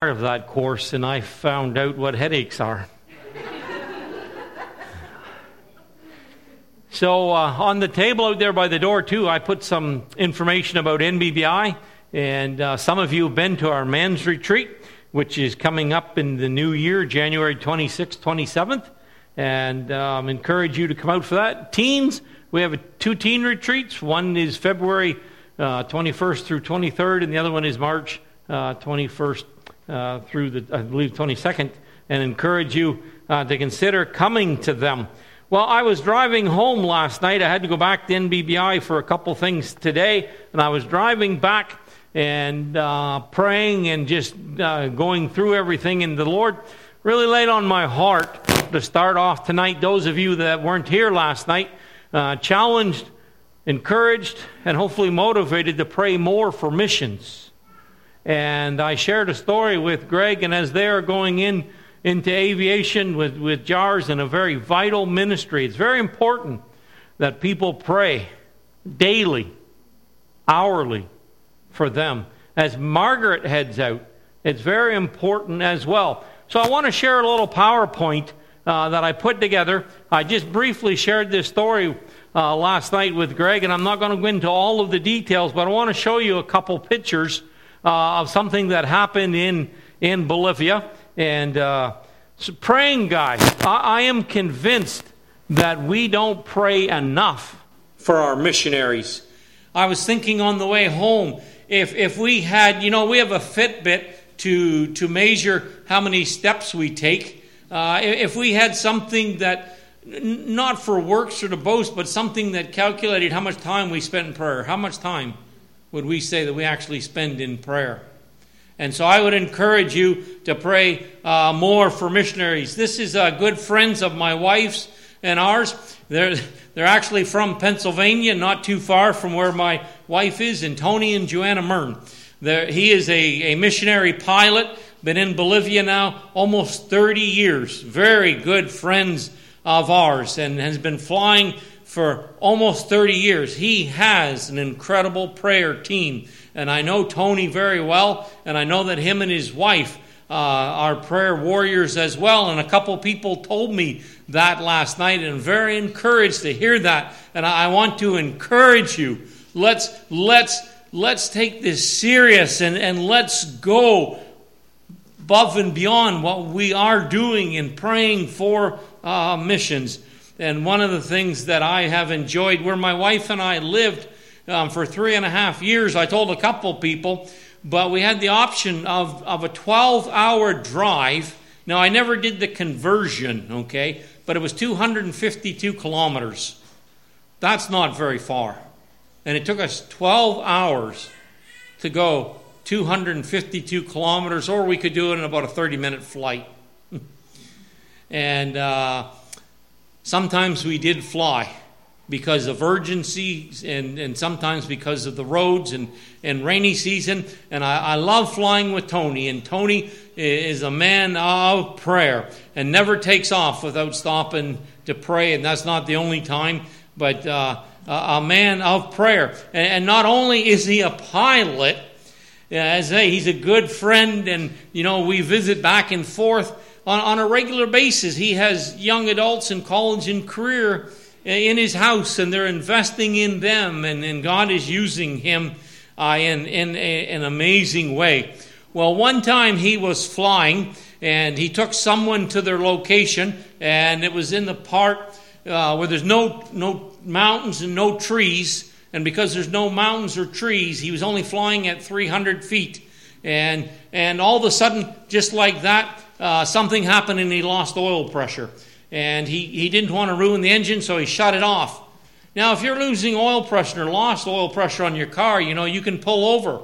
part of that course and I found out what headaches are. so, uh, on the table out there by the door, too, I put some information about NBBI. And uh, some of you have been to our men's retreat, which is coming up in the new year, January 26th, 27th. And um, encourage you to come out for that. Teens, we have two teen retreats. One is February uh, 21st through 23rd, and the other one is March 21st uh, through the, I believe, 22nd, and encourage you uh, to consider coming to them. Well, I was driving home last night. I had to go back to NBBI for a couple things today, and I was driving back and uh, praying and just uh, going through everything. And the Lord really laid on my heart to start off tonight. Those of you that weren't here last night, uh, challenged, encouraged, and hopefully motivated to pray more for missions. And I shared a story with Greg, and as they are going in into aviation with, with JAARS in a very vital ministry, it's very important that people pray daily, hourly for them. As Margaret heads out, it's very important as well. So I want to share a little PowerPoint uh, that I put together. I just briefly shared this story uh, last night with Greg, and I'm not going to go into all of the details, but I want to show you a couple pictures uh, of something that happened in, in Bolivia. And uh, so praying, guys, I, I am convinced that we don't pray enough for our missionaries. I was thinking on the way home, if, if we had, you know, we have a Fitbit to, to measure how many steps we take. Uh, if we had something that, not for works or to boast, but something that calculated how much time we spent in prayer, how much time? Would we say that we actually spend in prayer. And so I would encourage you to pray uh, more for missionaries. This is uh, good friends of my wife's and ours. They're, they're actually from Pennsylvania, not too far from where my wife is, and Tony and Joanna Mern. There, he is a, a missionary pilot, been in Bolivia now almost 30 years. Very good friends of ours, and has been flying for almost 30 years. He has an incredible prayer team. And I know Tony very well, and I know that him and his wife uh, are prayer warriors as well. And a couple people told me that last night, and very encouraged to hear that. And I want to encourage you. Let's, let's, let's take this serious and, and let's go above and beyond what we are doing in praying for uh, missions. And one of the things that I have enjoyed, where my wife and I lived um, for three and a half years, I told a couple people, but we had the option of, of a 12 hour drive. Now, I never did the conversion, okay, but it was 252 kilometers. That's not very far. And it took us 12 hours to go 252 kilometers, or we could do it in about a 30 minute flight. and uh, Sometimes we did fly because of urgency and, and sometimes because of the roads and, and rainy season. And I, I love flying with Tony. And Tony is a man of prayer and never takes off without stopping to pray. And that's not the only time, but uh, a man of prayer. And, and not only is he a pilot, as I say, he's a good friend, and you know we visit back and forth on, on a regular basis. He has young adults in college and career in his house, and they're investing in them, and, and God is using him uh, in, in an amazing way. Well, one time he was flying, and he took someone to their location, and it was in the part uh, where there's no, no mountains and no trees. And because there's no mountains or trees, he was only flying at 300 feet. And, and all of a sudden, just like that, uh, something happened and he lost oil pressure. And he, he didn't want to ruin the engine, so he shut it off. Now, if you're losing oil pressure or lost oil pressure on your car, you know, you can pull over.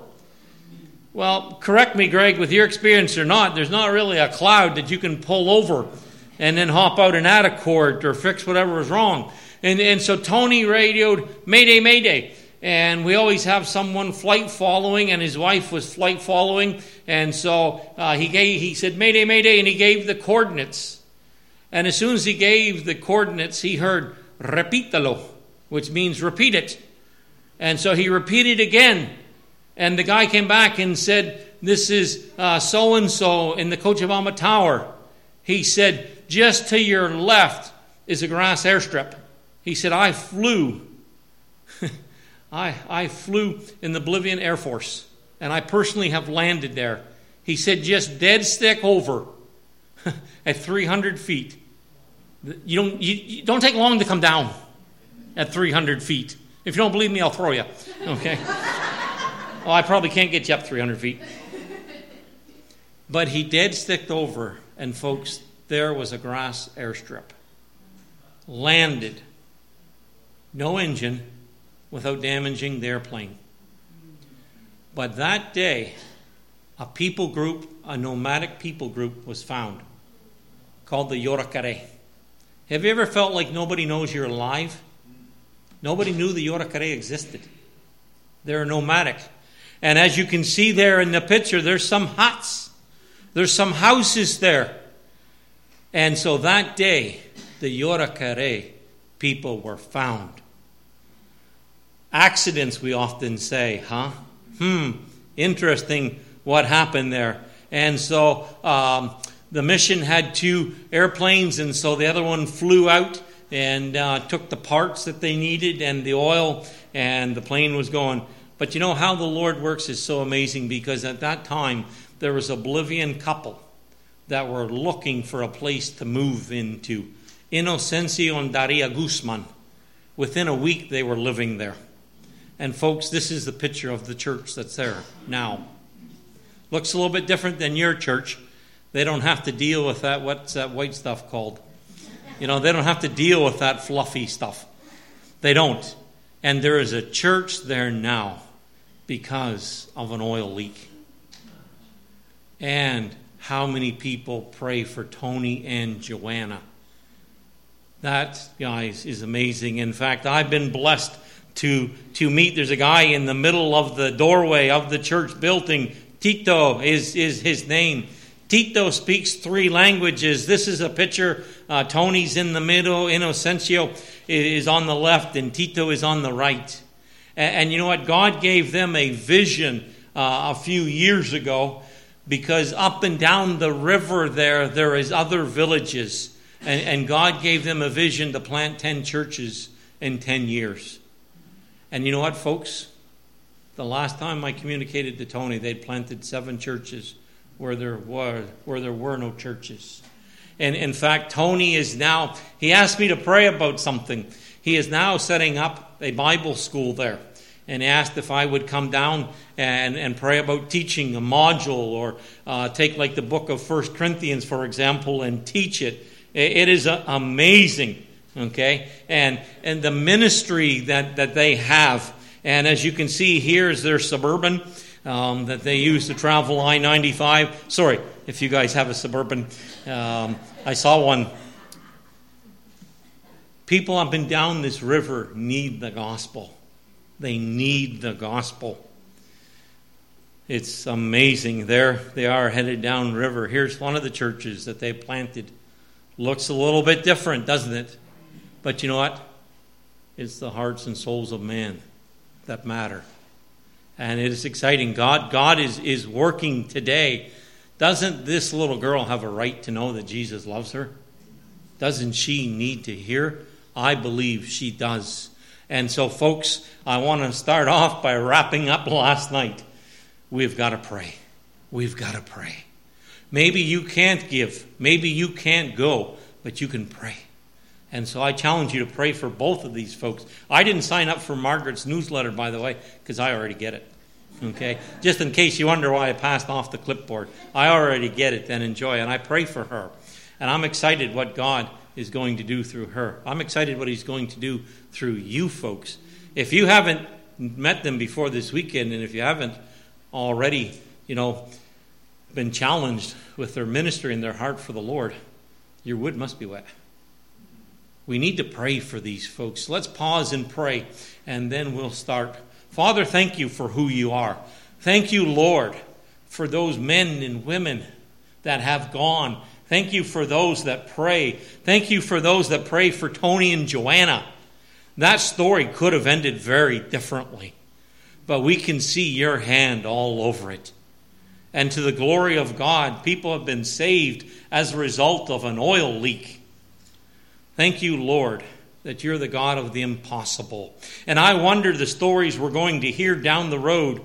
Well, correct me, Greg, with your experience or not, there's not really a cloud that you can pull over and then hop out and add a cord or fix whatever was wrong. And, and so Tony radioed, Mayday, Mayday and we always have someone flight following, and his wife was flight following, and so uh, he gave, he said Mayday, Mayday, and he gave the coordinates. And as soon as he gave the coordinates, he heard repítalo, which means repeat it. And so he repeated again, and the guy came back and said, this is so and so in the Cochabamba Tower. He said, Just to your left is a grass airstrip. He said, I flew. I, I flew in the Bolivian Air Force, and I personally have landed there. He said, just dead stick over at 300 feet. You don't, you, you don't take long to come down at 300 feet. If you don't believe me, I'll throw you. Okay? oh, I probably can't get you up 300 feet. But he dead sticked over, and folks, there was a grass airstrip. Landed. No engine without damaging the airplane. But that day, a people group, a nomadic people group, was found called the Yuracaré. Have you ever felt like nobody knows you're alive? Nobody knew the Yuracaré existed. They're nomadic. And as you can see there in the picture, there's some huts, there's some houses there. And so that day, the Yuracaré people were found. Accidents, we often say, huh? Hmm, interesting what happened there. And so um, the mission had two airplanes, and so the other one flew out and uh, took the parts that they needed and the oil, and the plane was going. But you know how the Lord works is so amazing because at that time there was a Bolivian couple that were looking for a place to move into. Inocencio and Daria Guzman. Within a week, they were living there. And, folks, this is the picture of the church that's there now. Looks a little bit different than your church. They don't have to deal with that, what's that white stuff called? You know, they don't have to deal with that fluffy stuff. They don't. And there is a church there now because of an oil leak. And how many people pray for Tony and Joanna? That, guys, is amazing. In fact, I've been blessed to, to meet. There's a guy in the middle of the doorway of the church building Tito is, is his name. Tito speaks three languages. This is a picture. Uh, Tony's in the middle, Inocencio is on the left, and Tito is on the right. And, and you know what? God gave them a vision uh, a few years ago because up and down the river there, there is other villages. And, and God gave them a vision to plant 10 churches in 10 years. And you know what, folks? The last time I communicated to Tony, they'd planted seven churches where there were, where there were no churches. And in fact, Tony is now, he asked me to pray about something. He is now setting up a Bible school there. And asked if I would come down and, and pray about teaching a module or uh, take, like, the book of First Corinthians, for example, and teach it. It is amazing, okay? And, and the ministry that, that they have and as you can see, here is their suburban um, that they use to travel I 95. Sorry, if you guys have a suburban. Um, I saw one. People up and down this river need the gospel. They need the gospel. It's amazing. There they are headed down river. Here's one of the churches that they planted. Looks a little bit different, doesn't it? But you know what? It's the hearts and souls of man that matter. And it is exciting. God, God is, is working today. Doesn't this little girl have a right to know that Jesus loves her? Doesn't she need to hear? I believe she does. And so, folks, I want to start off by wrapping up last night. We've got to pray. We've got to pray. Maybe you can't give, maybe you can't go, but you can pray. And so I challenge you to pray for both of these folks. I didn't sign up for Margaret's newsletter, by the way, because I already get it. Okay? Just in case you wonder why I passed off the clipboard. I already get it and enjoy, and I pray for her. And I'm excited what God is going to do through her. I'm excited what He's going to do through you folks. If you haven't met them before this weekend, and if you haven't already, you know, been challenged with their ministry and their heart for the Lord, your wood must be wet. We need to pray for these folks. Let's pause and pray, and then we'll start. Father, thank you for who you are. Thank you, Lord, for those men and women that have gone. Thank you for those that pray. Thank you for those that pray for Tony and Joanna. That story could have ended very differently, but we can see your hand all over it. and to the glory of God. People have been saved as a result of an oil leak. Thank you, Lord, that you're the God of the impossible. And I wonder the stories we're going to hear down the road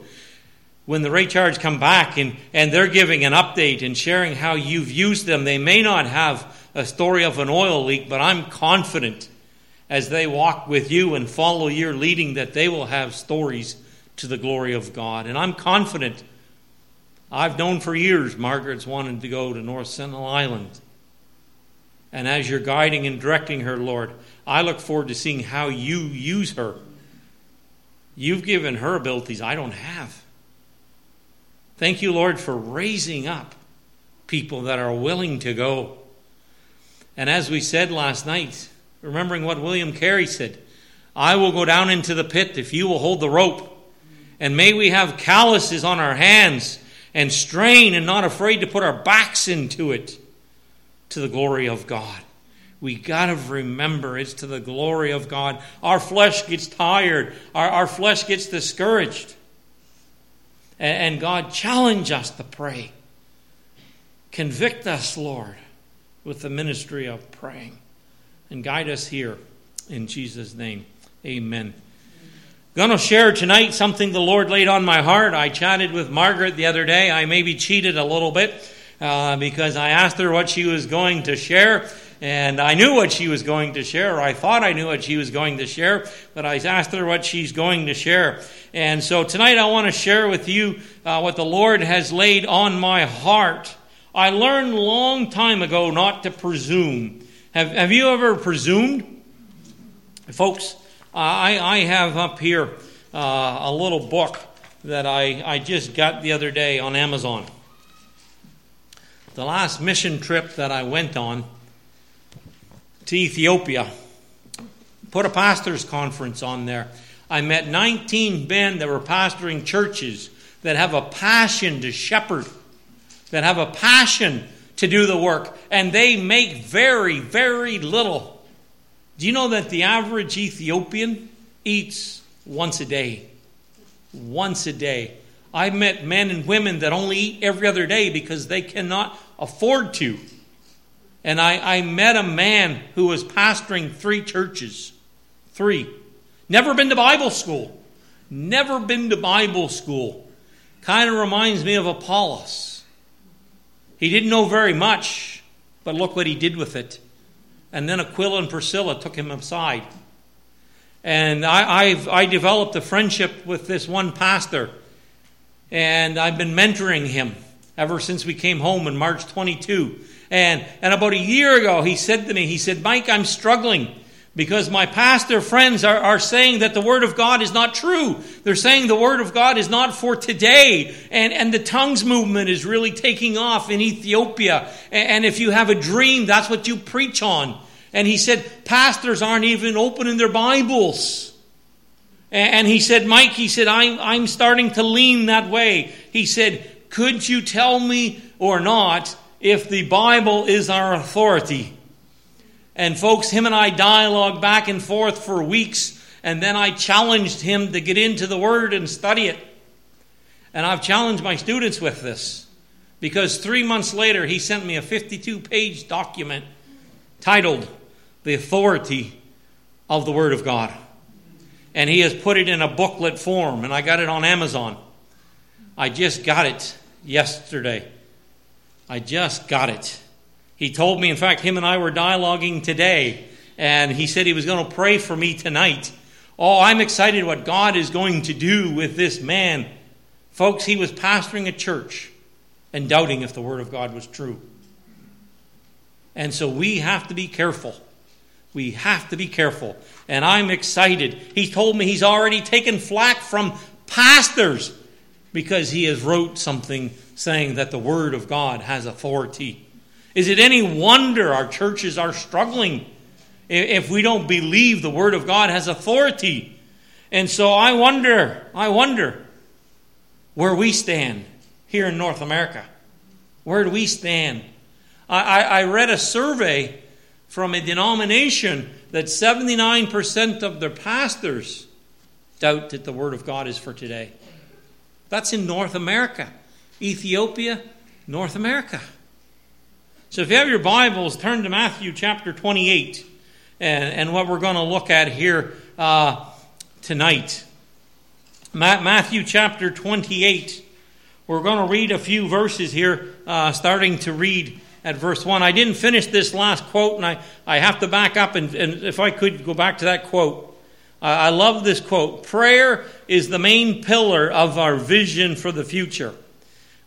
when the Raychards come back and, and they're giving an update and sharing how you've used them. They may not have a story of an oil leak, but I'm confident as they walk with you and follow your leading that they will have stories to the glory of God. And I'm confident. I've known for years Margaret's wanted to go to North Sentinel Island. And as you're guiding and directing her, Lord, I look forward to seeing how you use her. You've given her abilities I don't have. Thank you, Lord, for raising up people that are willing to go. And as we said last night, remembering what William Carey said, I will go down into the pit if you will hold the rope. And may we have calluses on our hands and strain and not afraid to put our backs into it to the glory of God. We got to remember it's to the glory of God. Our flesh gets tired, our, our flesh gets discouraged. And, and God, challenge us to pray. Convict us, Lord, with the ministry of praying. And guide us here in Jesus' name. Amen. Going to share tonight something the Lord laid on my heart. I chatted with Margaret the other day. I maybe cheated a little bit uh, because I asked her what she was going to share. And I knew what she was going to share, or I thought I knew what she was going to share, but I asked her what she's going to share. And so tonight I want to share with you uh, what the Lord has laid on my heart. I learned long time ago not to presume. Have, have you ever presumed? Folks, I, I have up here uh, a little book that I, I just got the other day on Amazon. The last mission trip that I went on to Ethiopia, put a pastor's conference on there. I met 19 men that were pastoring churches that have a passion to shepherd, that have a passion to do the work, and they make very, very little. Do you know that the average Ethiopian eats once a day? Once a day. I met men and women that only eat every other day because they cannot afford to. And I, I met a man who was pastoring three churches. Three. Never been to Bible school. Never been to Bible school. Kind of reminds me of Apollos. He didn't know very much, but look what he did with it. And then Aquila and Priscilla took him aside. And I, I've, I developed a friendship with this one pastor, and I've been mentoring him ever since we came home in March 22. And, and about a year ago, he said to me, he said, Mike, I'm struggling because my pastor friends are, are saying that the Word of God is not true. They're saying the Word of God is not for today. And, and the tongues movement is really taking off in Ethiopia. And, and if you have a dream, that's what you preach on. And he said, pastors aren't even opening their Bibles. And he said, Mike, he said, I'm, I'm starting to lean that way. He said, could you tell me or not if the Bible is our authority? And folks, him and I dialogued back and forth for weeks, and then I challenged him to get into the Word and study it. And I've challenged my students with this because three months later, he sent me a 52 page document titled The Authority of the Word of God. And he has put it in a booklet form, and I got it on Amazon. I just got it yesterday. I just got it. He told me, in fact, him and I were dialoguing today, and he said he was going to pray for me tonight. Oh, I'm excited what God is going to do with this man. Folks, he was pastoring a church and doubting if the Word of God was true. And so we have to be careful. We have to be careful. And I'm excited. He told me he's already taken flack from pastors because he has wrote something saying that the word of God has authority. Is it any wonder our churches are struggling if we don't believe the word of God has authority? And so I wonder, I wonder where we stand here in North America. Where do we stand? I, I, I read a survey from a denomination that 79% of their pastors doubt that the Word of God is for today. That's in North America. Ethiopia, North America. So if you have your Bibles, turn to Matthew chapter 28 and, and what we're going to look at here uh, tonight. Matthew chapter 28. We're going to read a few verses here, uh, starting to read at verse 1. I didn't finish this last quote, and I, I have to back up, and, and if I could go back to that quote. I love this quote Prayer is the main pillar of our vision for the future.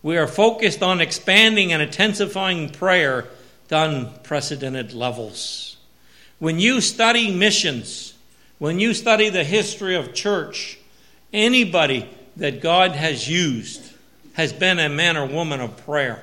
We are focused on expanding and intensifying prayer to unprecedented levels. When you study missions, when you study the history of church, anybody that God has used has been a man or woman of prayer.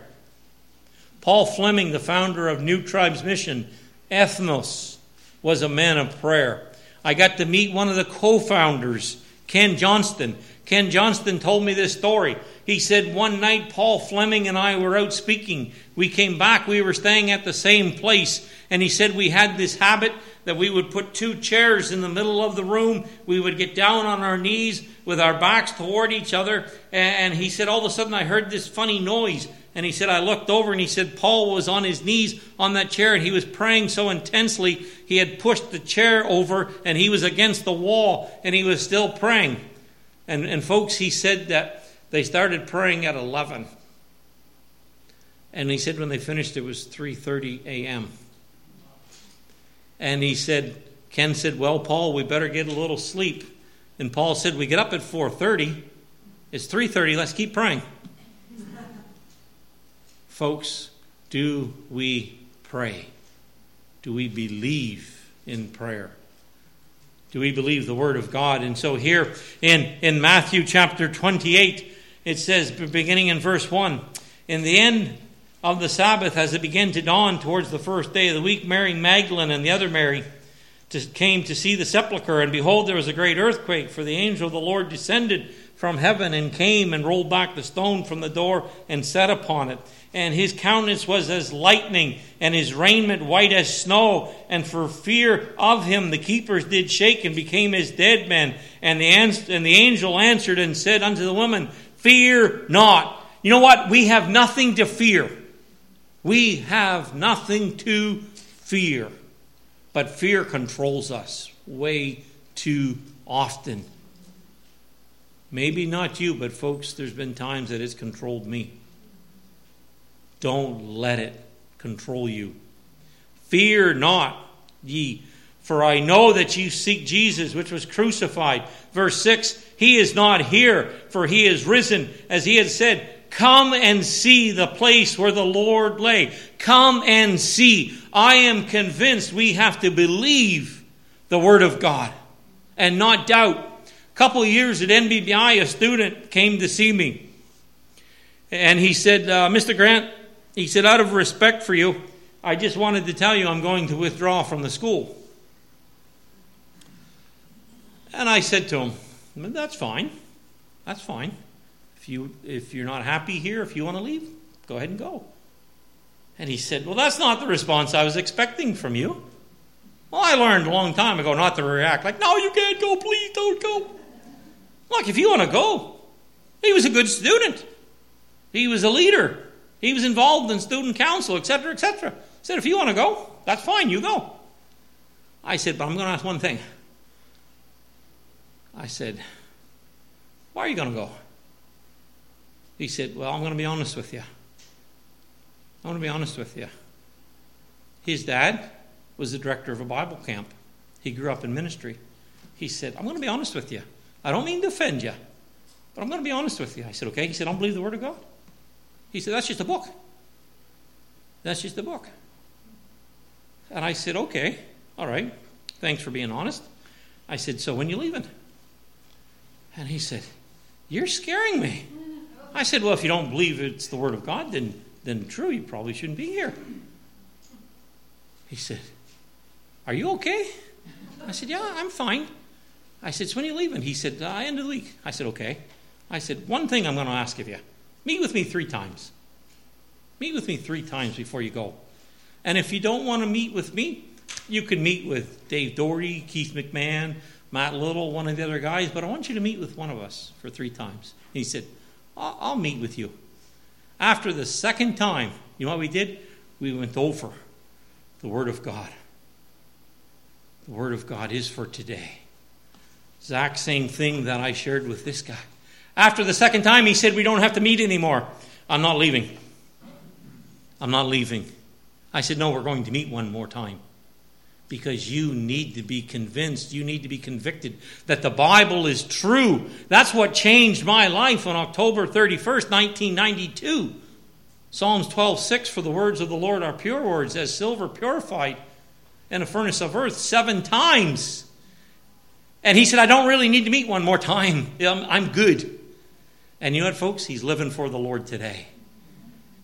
Paul Fleming, the founder of New Tribes Mission, Ethnos, was a man of prayer. I got to meet one of the co founders, Ken Johnston. Ken Johnston told me this story. He said, One night, Paul Fleming and I were out speaking. We came back, we were staying at the same place, and he said we had this habit that we would put two chairs in the middle of the room. We would get down on our knees with our backs toward each other. And he said, All of a sudden, I heard this funny noise. And he said, I looked over and he said, Paul was on his knees on that chair and he was praying so intensely, he had pushed the chair over and he was against the wall and he was still praying. And, and folks, he said that they started praying at 11. And he said when they finished, it was 3.30 a.m. And he said, Ken said, well, Paul, we better get a little sleep. And Paul said, we get up at 4.30. It's 3.30. Let's keep praying. Folks, do we pray? Do we believe in prayer? Do we believe the Word of God? And so here in, in Matthew chapter 28, it says, beginning in verse 1, In the end of the Sabbath, as it began to dawn towards the first day of the week, Mary Magdalene and the other Mary to, came to see the sepulchre, and behold, there was a great earthquake, for the angel of the Lord descended from heaven and came and rolled back the stone from the door and sat upon it and his countenance was as lightning, and his raiment white as snow. And for fear of him, the keepers did shake and became as dead men. And the, and the angel answered and said unto the woman, Fear not. You know what? We have nothing to fear. We have nothing to fear. But fear controls us way too often. Maybe not you, but folks, there's been times that it's controlled me. Don't let it control you. Fear not, ye, for I know that ye seek Jesus, which was crucified. Verse 6 He is not here, for he is risen, as he had said. Come and see the place where the Lord lay. Come and see. I am convinced we have to believe the Word of God and not doubt. A couple years at NBBI, a student came to see me. And he said, uh, Mr. Grant, he said, Out of respect for you, I just wanted to tell you I'm going to withdraw from the school. And I said to him, That's fine. That's fine. If, you, if you're not happy here, if you want to leave, go ahead and go. And he said, Well, that's not the response I was expecting from you. Well, I learned a long time ago not to react like, No, you can't go, please don't go. Look, if you want to go, he was a good student, he was a leader. He was involved in student council, etc., etc. said, if you want to go, that's fine, you go. I said, but I'm going to ask one thing. I said, why are you going to go? He said, well, I'm going to be honest with you. I want to be honest with you. His dad was the director of a Bible camp. He grew up in ministry. He said, I'm going to be honest with you. I don't mean to offend you, but I'm going to be honest with you. I said, okay. He said, I don't believe the Word of God. He said, That's just a book. That's just a book. And I said, Okay, all right. Thanks for being honest. I said, So when you leaving? And he said, You're scaring me. I said, Well, if you don't believe it's the Word of God, then, then true, you probably shouldn't be here. He said, Are you okay? I said, Yeah, I'm fine. I said, So when are you leaving? He said, uh, End of the week. I said, Okay. I said, One thing I'm going to ask of you. Meet with me three times. Meet with me three times before you go. And if you don't want to meet with me, you can meet with Dave Doherty, Keith McMahon, Matt Little, one of the other guys, but I want you to meet with one of us for three times. And he said, I'll, I'll meet with you. After the second time, you know what we did? We went over the Word of God. The Word of God is for today. Exact same thing that I shared with this guy. After the second time, he said, We don't have to meet anymore. I'm not leaving. I'm not leaving. I said, No, we're going to meet one more time. Because you need to be convinced, you need to be convicted that the Bible is true. That's what changed my life on October 31st, 1992. Psalms 12:6 for the words of the Lord are pure words as silver purified in a furnace of earth seven times. And he said, I don't really need to meet one more time. I'm good. And you know what, folks? He's living for the Lord today.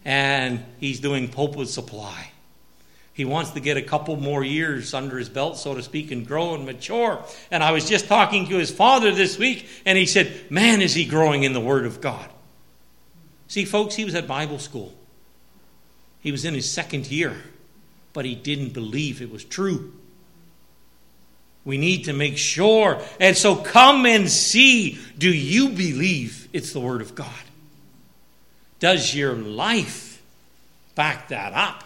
And he's doing pulpit supply. He wants to get a couple more years under his belt, so to speak, and grow and mature. And I was just talking to his father this week, and he said, Man, is he growing in the Word of God. See, folks, he was at Bible school. He was in his second year, but he didn't believe it was true. We need to make sure. And so come and see do you believe it's the Word of God? Does your life back that up?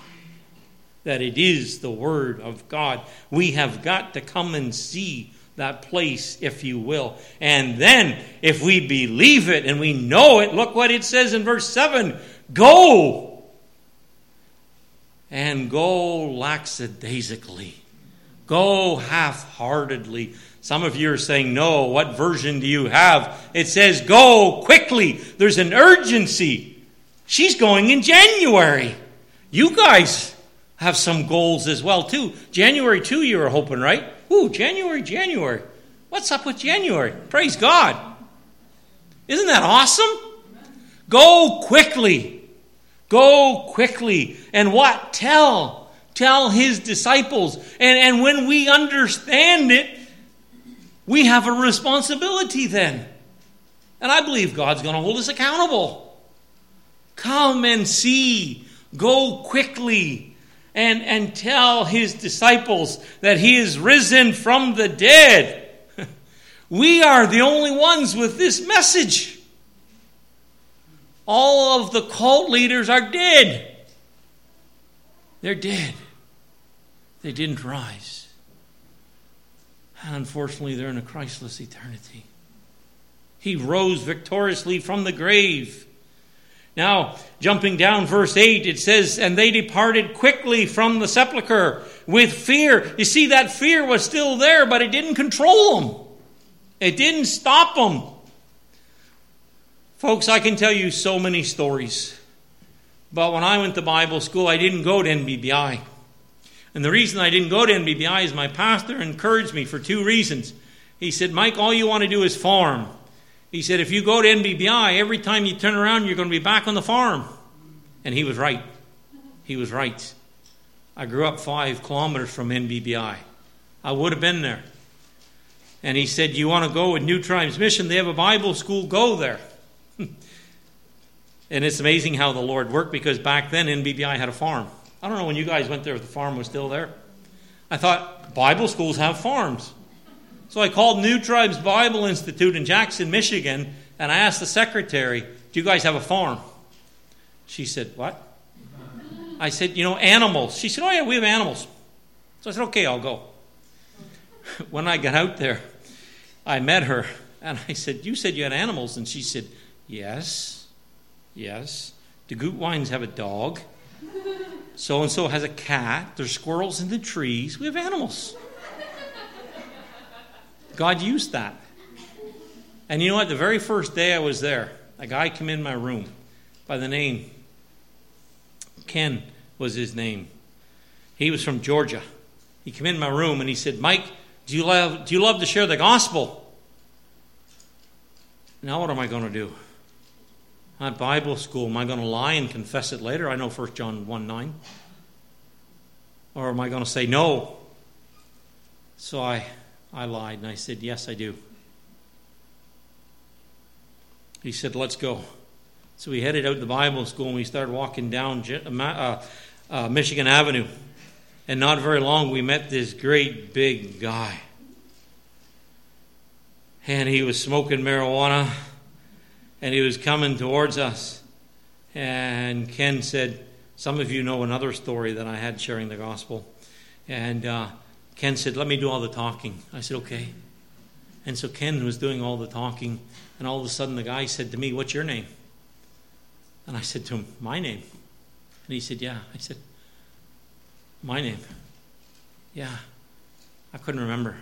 That it is the Word of God. We have got to come and see that place, if you will. And then, if we believe it and we know it, look what it says in verse 7 go. And go lackadaisically. Go half heartedly. Some of you are saying, No, what version do you have? It says, Go quickly. There's an urgency. She's going in January. You guys have some goals as well, too. January 2, you were hoping, right? Ooh, January, January. What's up with January? Praise God. Isn't that awesome? Go quickly. Go quickly. And what? Tell. Tell his disciples. And, and when we understand it, we have a responsibility then. And I believe God's going to hold us accountable. Come and see. Go quickly and, and tell his disciples that he is risen from the dead. We are the only ones with this message. All of the cult leaders are dead. They're dead. They didn't rise. And unfortunately, they're in a Christless eternity. He rose victoriously from the grave. Now, jumping down verse 8, it says, And they departed quickly from the sepulchre with fear. You see, that fear was still there, but it didn't control them, it didn't stop them. Folks, I can tell you so many stories. But when I went to Bible school, I didn't go to NBBI. And the reason I didn't go to NBBI is my pastor encouraged me for two reasons. He said, Mike, all you want to do is farm. He said, if you go to NBBI, every time you turn around, you're going to be back on the farm. And he was right. He was right. I grew up five kilometers from NBBI. I would have been there. And he said, You want to go with New Tribes Mission? They have a Bible school, go there. and it's amazing how the Lord worked because back then NBBI had a farm. I don't know when you guys went there if the farm was still there. I thought Bible schools have farms. So I called New Tribes Bible Institute in Jackson, Michigan, and I asked the secretary, Do you guys have a farm? She said, What? I said, You know, animals. She said, Oh, yeah, we have animals. So I said, Okay, I'll go. when I got out there, I met her and I said, You said you had animals? And she said, Yes, yes. The Gutweins have a dog. So and so has a cat. There's squirrels in the trees. We have animals. God used that. And you know what? The very first day I was there, a guy came in my room by the name Ken was his name. He was from Georgia. He came in my room and he said, Mike, do you love, do you love to share the gospel? Now what am I going to do? At Bible school, am I going to lie and confess it later? I know 1 John 1 9. Or am I going to say no? So I I lied and I said, Yes, I do. He said, Let's go. So we headed out to Bible school and we started walking down uh, uh, Michigan Avenue. And not very long, we met this great big guy. And he was smoking marijuana and he was coming towards us. And Ken said, Some of you know another story that I had sharing the gospel. And uh, Ken said, Let me do all the talking. I said, Okay. And so Ken was doing all the talking. And all of a sudden, the guy said to me, What's your name? And I said to him, My name. And he said, Yeah. I said, My name. Yeah. I couldn't remember.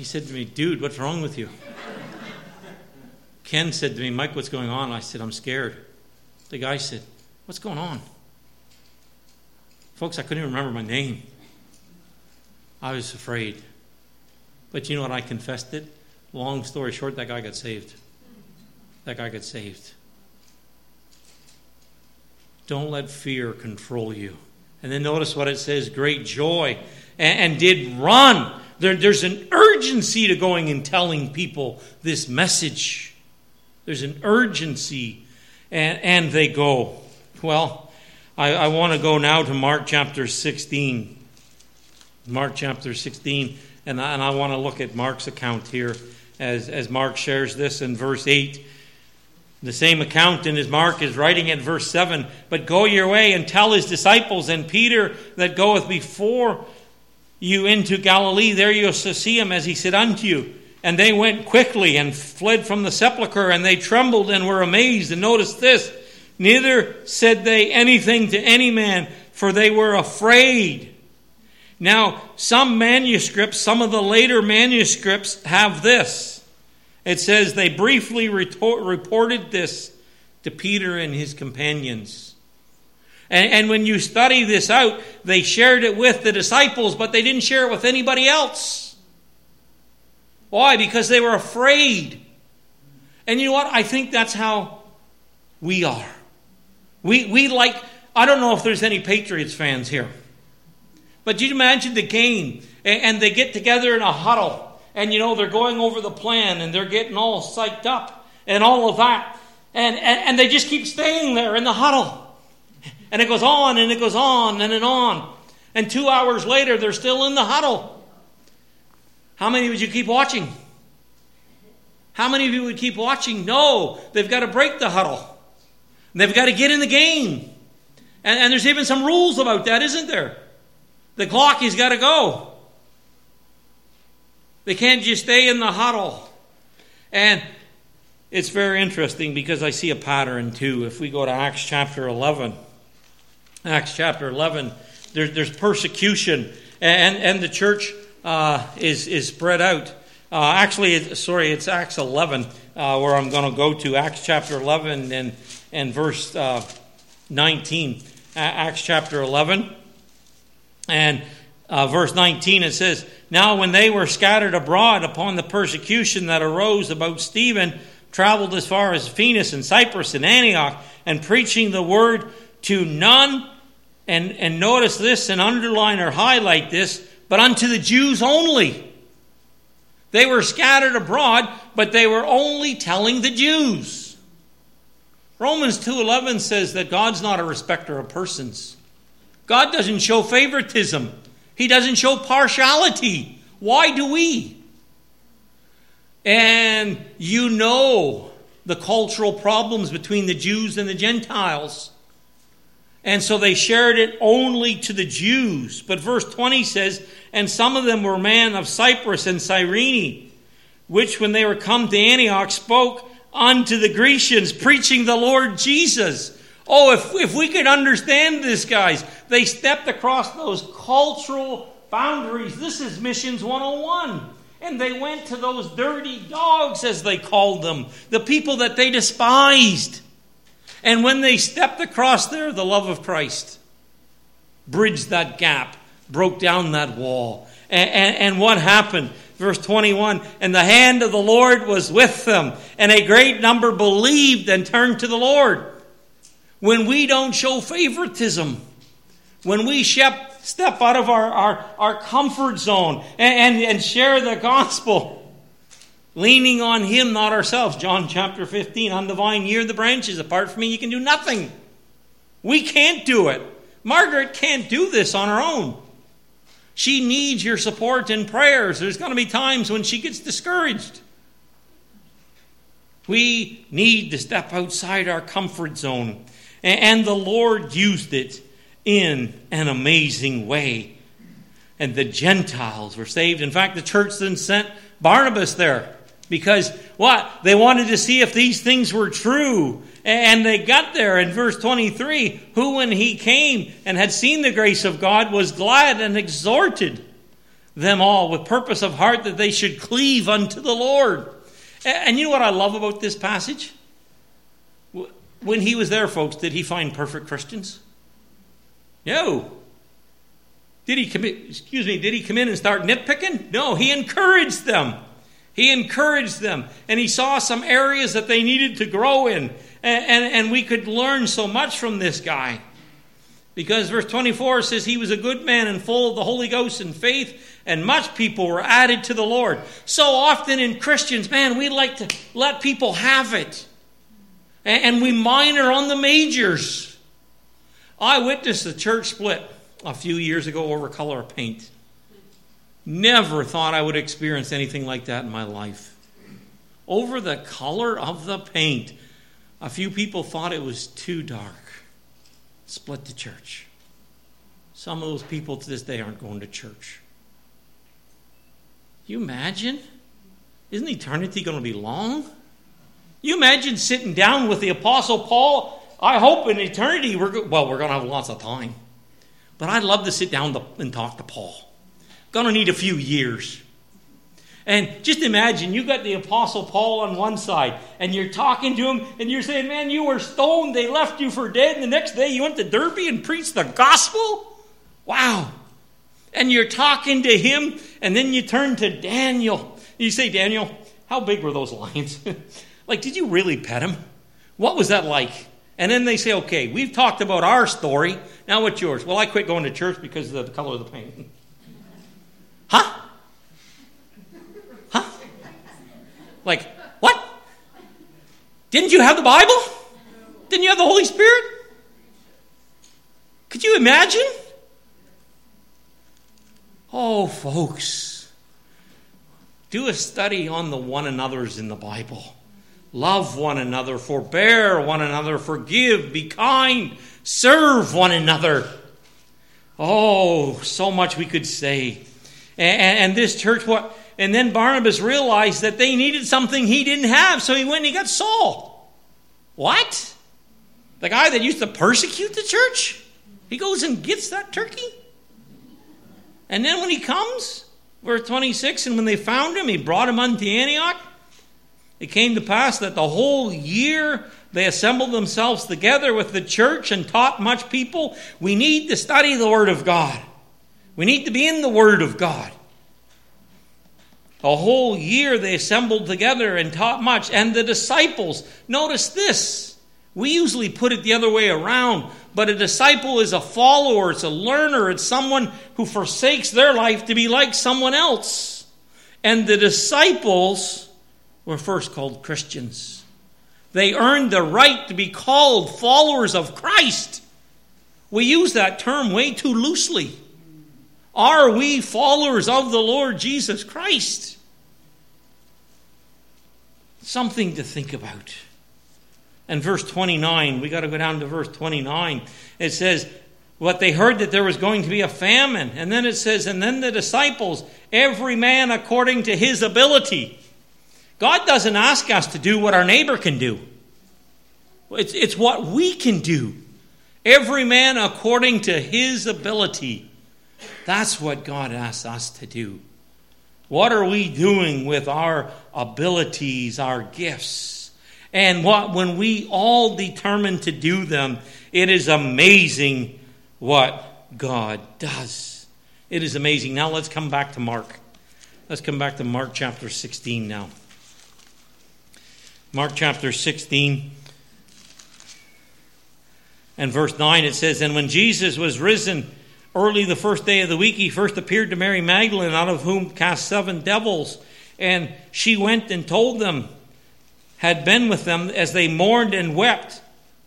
He said to me, Dude, what's wrong with you? Ken said to me, Mike, what's going on? I said, I'm scared. The guy said, What's going on? Folks, I couldn't even remember my name. I was afraid. But you know what? I confessed it. Long story short, that guy got saved. That guy got saved. Don't let fear control you. And then notice what it says great joy. And, and did run. There, there's an urgency to going and telling people this message. There's an urgency. And, and they go. Well, I, I want to go now to Mark chapter 16. Mark chapter 16. And I, and I want to look at Mark's account here as, as Mark shares this in verse 8. The same account in his Mark is writing at verse 7 But go your way and tell his disciples and Peter that goeth before you into Galilee. There you shall see him as he said unto you. And they went quickly and fled from the sepulchre, and they trembled and were amazed. And notice this neither said they anything to any man, for they were afraid. Now, some manuscripts, some of the later manuscripts have this. It says they briefly reported this to Peter and his companions. And, and, when you study this out, they shared it with the disciples, but they didn't share it with anybody else. Why? Because they were afraid. And you know what? I think that's how we are. We, we like, I don't know if there's any Patriots fans here, but you imagine the game, and, and they get together in a huddle and you know they're going over the plan and they're getting all psyched up and all of that and, and, and they just keep staying there in the huddle and it goes on and it goes on and, and on. And two hours later they're still in the huddle. How many would you keep watching? How many of you would keep watching? No they've got to break the huddle. They've got to get in the game. And, and there's even some rules about that isn't there? The clock has got to go. They can't just stay in the huddle. And it's very interesting because I see a pattern too. If we go to Acts chapter 11, Acts chapter 11, there, there's persecution, and, and the church uh, is, is spread out. Uh, actually, it, sorry, it's Acts 11 uh, where I'm going to go to. Acts chapter 11 and, and verse uh, 19. Acts chapter 11. And uh, verse 19, it says, Now when they were scattered abroad upon the persecution that arose about Stephen, traveled as far as Phoenix and Cyprus and Antioch, and preaching the word to none. And, and notice this and underline or highlight this, but unto the Jews only. They were scattered abroad, but they were only telling the Jews. Romans 2:11 says that God's not a respecter of persons. God doesn't show favoritism. He doesn't show partiality. Why do we? And you know the cultural problems between the Jews and the Gentiles. And so they shared it only to the Jews. But verse 20 says, And some of them were men of Cyprus and Cyrene, which when they were come to Antioch spoke unto the Grecians, preaching the Lord Jesus. Oh, if, if we could understand this, guys, they stepped across those cultural boundaries. This is Missions 101. And they went to those dirty dogs, as they called them, the people that they despised. And when they stepped across there, the love of Christ bridged that gap, broke down that wall. And, and, and, what happened? Verse 21 And the hand of the Lord was with them, and a great number believed and turned to the Lord when we don't show favoritism, when we step, out of our, our, our comfort zone and, and, and share the gospel, leaning on Him, not ourselves. John chapter 15, I'm the vine, you're the branches. Apart from me, you can do nothing. We can't do it. Margaret can't do this on her own. She needs your support and prayers. There's going to be times when she gets discouraged. We need to step outside our comfort zone. And the Lord used it in an amazing way. And the Gentiles were saved. In fact, the church then sent Barnabas there because what? They wanted to see if these things were true. And they got there in verse 23 who, when he came and had seen the grace of God, was glad and exhorted them all with purpose of heart that they should cleave unto the Lord. And you know what I love about this passage? When he was there, folks, did he find perfect Christians? No. Did he commit, excuse me, did he come in and start nitpicking? No, he encouraged them. He encouraged them, and he saw some areas that they needed to grow in. And, and, and, we could learn so much from this guy. Because verse 24 says he was a good man and full of the Holy Ghost and faith, and much people were added to the Lord. So often in Christians, man, we like to let people have it. And, and we minor on the majors. I witnessed a church split a few years ago over color of paint. Never thought I would experience anything like that in my life. Over the color of the paint. A few people thought it was too dark. Split the church. Some of those people to this day aren't going to church. You imagine? Isn't eternity going to be long? You imagine sitting down with the Apostle Paul? I hope in eternity we're well, we're going to have lots of time. But I'd love to sit down and talk to Paul. Going to need a few years. And just imagine you got the Apostle Paul on one side, and you're talking to him, and you're saying, Man, you were stoned, they left you for dead, and the next day you went to Derbe and preached the gospel? Wow. And you're talking to him, and then you turn to Daniel. You say, Daniel, how big were those lions? like, did you really pet him? What was that like? And then they say, okay, we've talked about our story. Now what's yours? Well, I quit going to church because of the color of the paint. huh? Huh? Like, what? Didn't you have the Bible? Didn't you have the Holy Spirit? Could you imagine? Oh, folks, do a study on the one another's in the Bible. Love one another, forbear one another, forgive, be kind, serve one another. Oh, so much we could say. And, and, this church, what? And then Barnabas realized that they needed something he didn't have, so he went and he got Saul. What? The guy that used to persecute the church? He goes and gets that turkey? And then when he comes, verse 26, and when they found him, he brought him unto Antioch. It came to pass that the whole year they assembled themselves together with the church and taught much people. We need to study the Word of God. We need to be in the Word of God. A whole year they assembled together and taught much. And the disciples, notice this. We usually put it the other way around, but a disciple is a follower, it's a learner, it's someone who forsakes their life to be like someone else. And the disciples were first called Christians. They earned the right to be called followers of Christ. We use that term way too loosely. Are we followers of the Lord Jesus Christ? Something to think about. And verse 29, we got to go down to verse 29. It says, What they heard that there was going to be a famine. And then it says, And then the disciples, every man according to his ability. God doesn't ask us to do what our neighbor can do, it's, it's what we can do. Every man according to his ability. That's what God asks us to do. What are we doing with our abilities, our gifts? And what when we all determine to do them, it is amazing what God does. It is amazing. Now let's come back to Mark. Let's come back to Mark chapter 16 now. Mark chapter 16 and verse 9 it says, And when Jesus was risen early the first day of the week, he first appeared to Mary Magdalene, out of whom cast seven devils. And she went and told them, had been with them as they mourned and wept.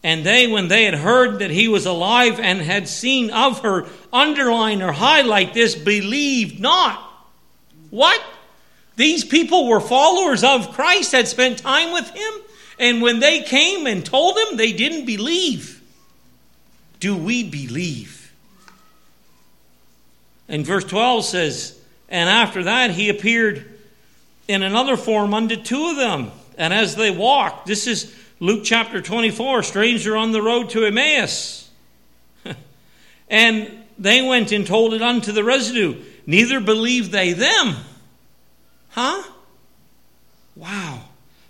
And they, when they had heard that he was alive and had seen of her, underline or highlight this, believed not. What? These people were followers of Christ, had spent time with him. And when they came and told him, they didn't believe. Do we believe? And verse 12 says, And after that he appeared in another form unto two of them. And as they walked, this is Luke chapter 24, stranger on the road to Emmaus. and they went and told it unto the residue. Neither believed they them. Huh? Wow.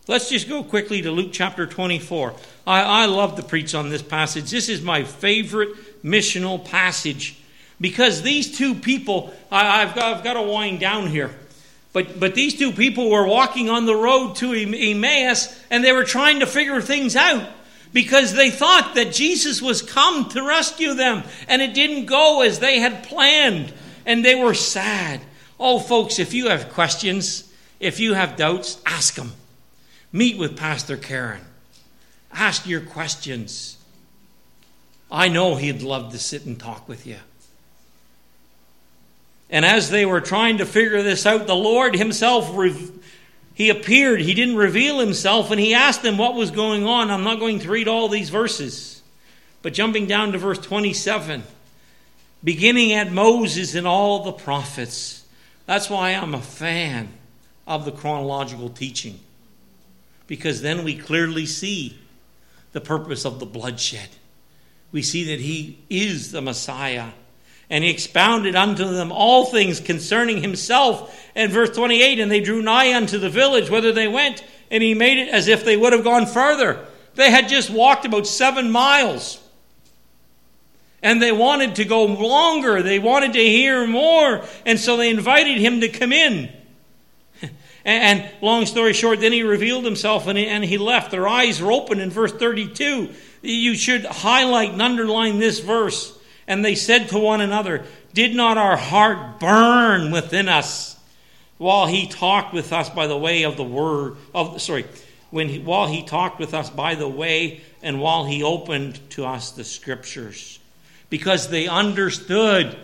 Let's just go quickly to Luke chapter 24. I, I love to preach on this passage. This is my favorite missional passage because these two people, I, have got, I've got to wind down here. But, but these two people were walking on the road to Emmaus and they were trying to figure things out because they thought that Jesus was come to rescue them and it didn't go as they had planned and they were sad. Oh, folks, if you have questions, if you have doubts, ask them. Meet with Pastor Karen. Ask your questions. I know he'd love to sit and talk with you. And as they were trying to figure this out, the Lord Himself, He appeared. He didn't reveal Himself, and He asked them what was going on. I'm not going to read all these verses, but jumping down to verse 27, beginning at Moses and all the prophets. That's why I'm a fan of the chronological teaching because then we clearly see the purpose of the bloodshed. We see that he is the Messiah. And he expounded unto them all things concerning himself. And verse 28 And they drew nigh unto the village, whither they went, and he made it as if they would have gone further. They had just walked about seven miles. And they wanted to go longer. They wanted to hear more. And so they invited him to come in. And, long story short, then he revealed himself and he, and he left. Their eyes were open in verse 32. You should highlight and underline this verse. And they said to one another, Did not our heart burn within us while he talked with us by the way of the word of sorry, when he, while he talked with us by the way and while he opened to us the scriptures? Because they understood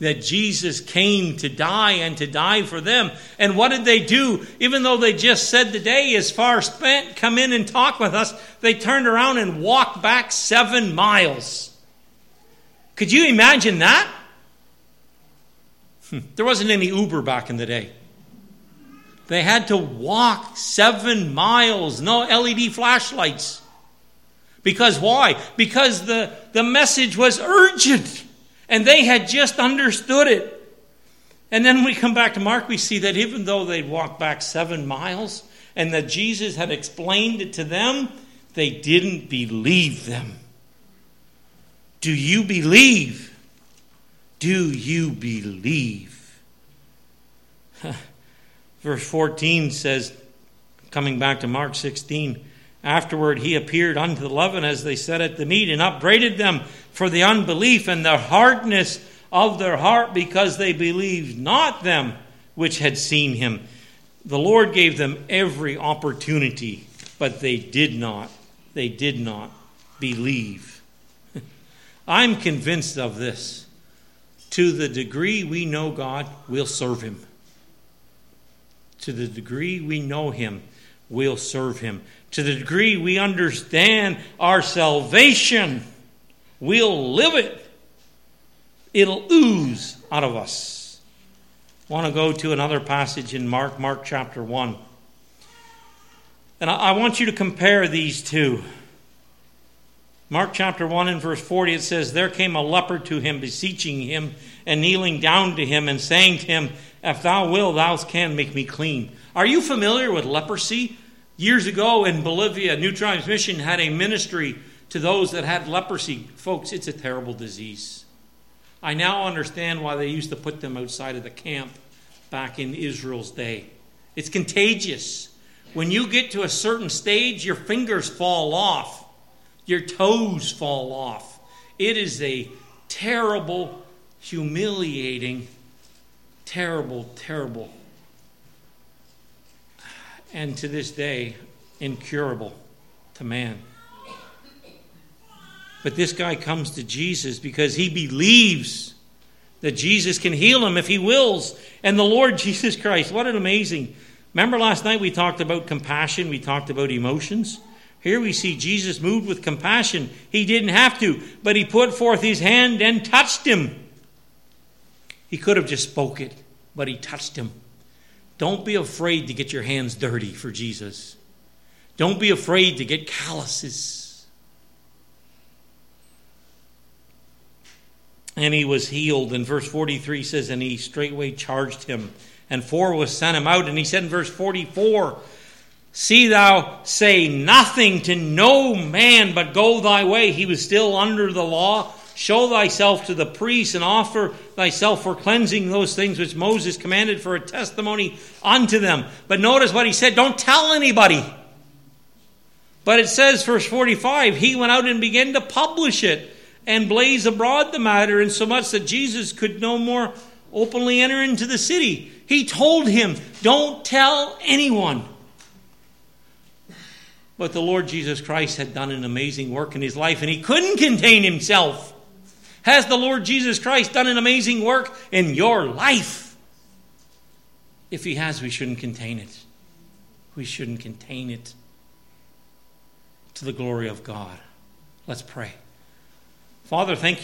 that Jesus came to die and to die for them. And what did they do? Even though they just said the day is far spent, come in and talk with us, they turned around and walked back seven miles. Could you imagine that? Hmm. There wasn't any Uber back in the day. They had to walk seven miles, no LED flashlights. Because why? Because the, the message was urgent. And they had just understood it. And then we come back to Mark, we see that even though they'd walked back seven miles and that Jesus had explained it to them, they didn't believe them. Do you believe? Do you believe? Verse 14 says, coming back to Mark 16, Afterward, he appeared unto the eleven as they sat at the meat and upbraided them for the unbelief and the hardness of their heart because they believed not them which had seen him. The Lord gave them every opportunity, but they did not. They did not believe. I'm convinced of this. To the degree we know God, we'll serve him. To the degree we know him, we'll serve him to the degree we understand our salvation, we'll live it. It'll ooze out of us. I want to go to another passage in Mark, Mark chapter 1. And I want you to compare these two. Mark chapter 1 and verse 40, it says, There came a leper to him, beseeching him, and kneeling down to him, and saying to him, If thou wilt, thou canst make me clean. Are you familiar with leprosy? Years ago in Bolivia, New Tribes Mission had a ministry to those that had leprosy. Folks, it's a terrible disease. I now understand why they used to put them outside of the camp back in Israel's day. It's contagious. When you get to a certain stage, your fingers fall off, your toes fall off. It is a terrible, humiliating, terrible, terrible and to this day incurable to man. But this guy comes to Jesus because he believes that Jesus can heal him if he wills. And the Lord Jesus Christ, what an amazing. Remember last night we talked about compassion, we talked about emotions. Here we see Jesus moved with compassion. He didn't have to, but he put forth his hand and touched him. He could have just spoke it, but he touched him. Don't be afraid to get your hands dirty for Jesus. Don't be afraid to get calluses. And he was healed. And verse 43 says, And he straightway charged him. And four was sent him out. And he said in verse 44, See thou say nothing to no man, but go thy way. He was still under the law. Show thyself to the priest and offer thyself for cleansing those things which Moses commanded for a testimony unto them. But notice what he said don't tell anybody. But it says, verse 45, he went out and began to publish it and blaze abroad the matter, insomuch that Jesus could no more openly enter into the city. He told him, Don't tell anyone. But the Lord Jesus Christ had done an amazing work in his life and he couldn't contain himself. Has the Lord Jesus Christ done an amazing work in your life? If he has, we shouldn't contain it. We shouldn't contain it to the glory of God. Let's pray. Father, thank you.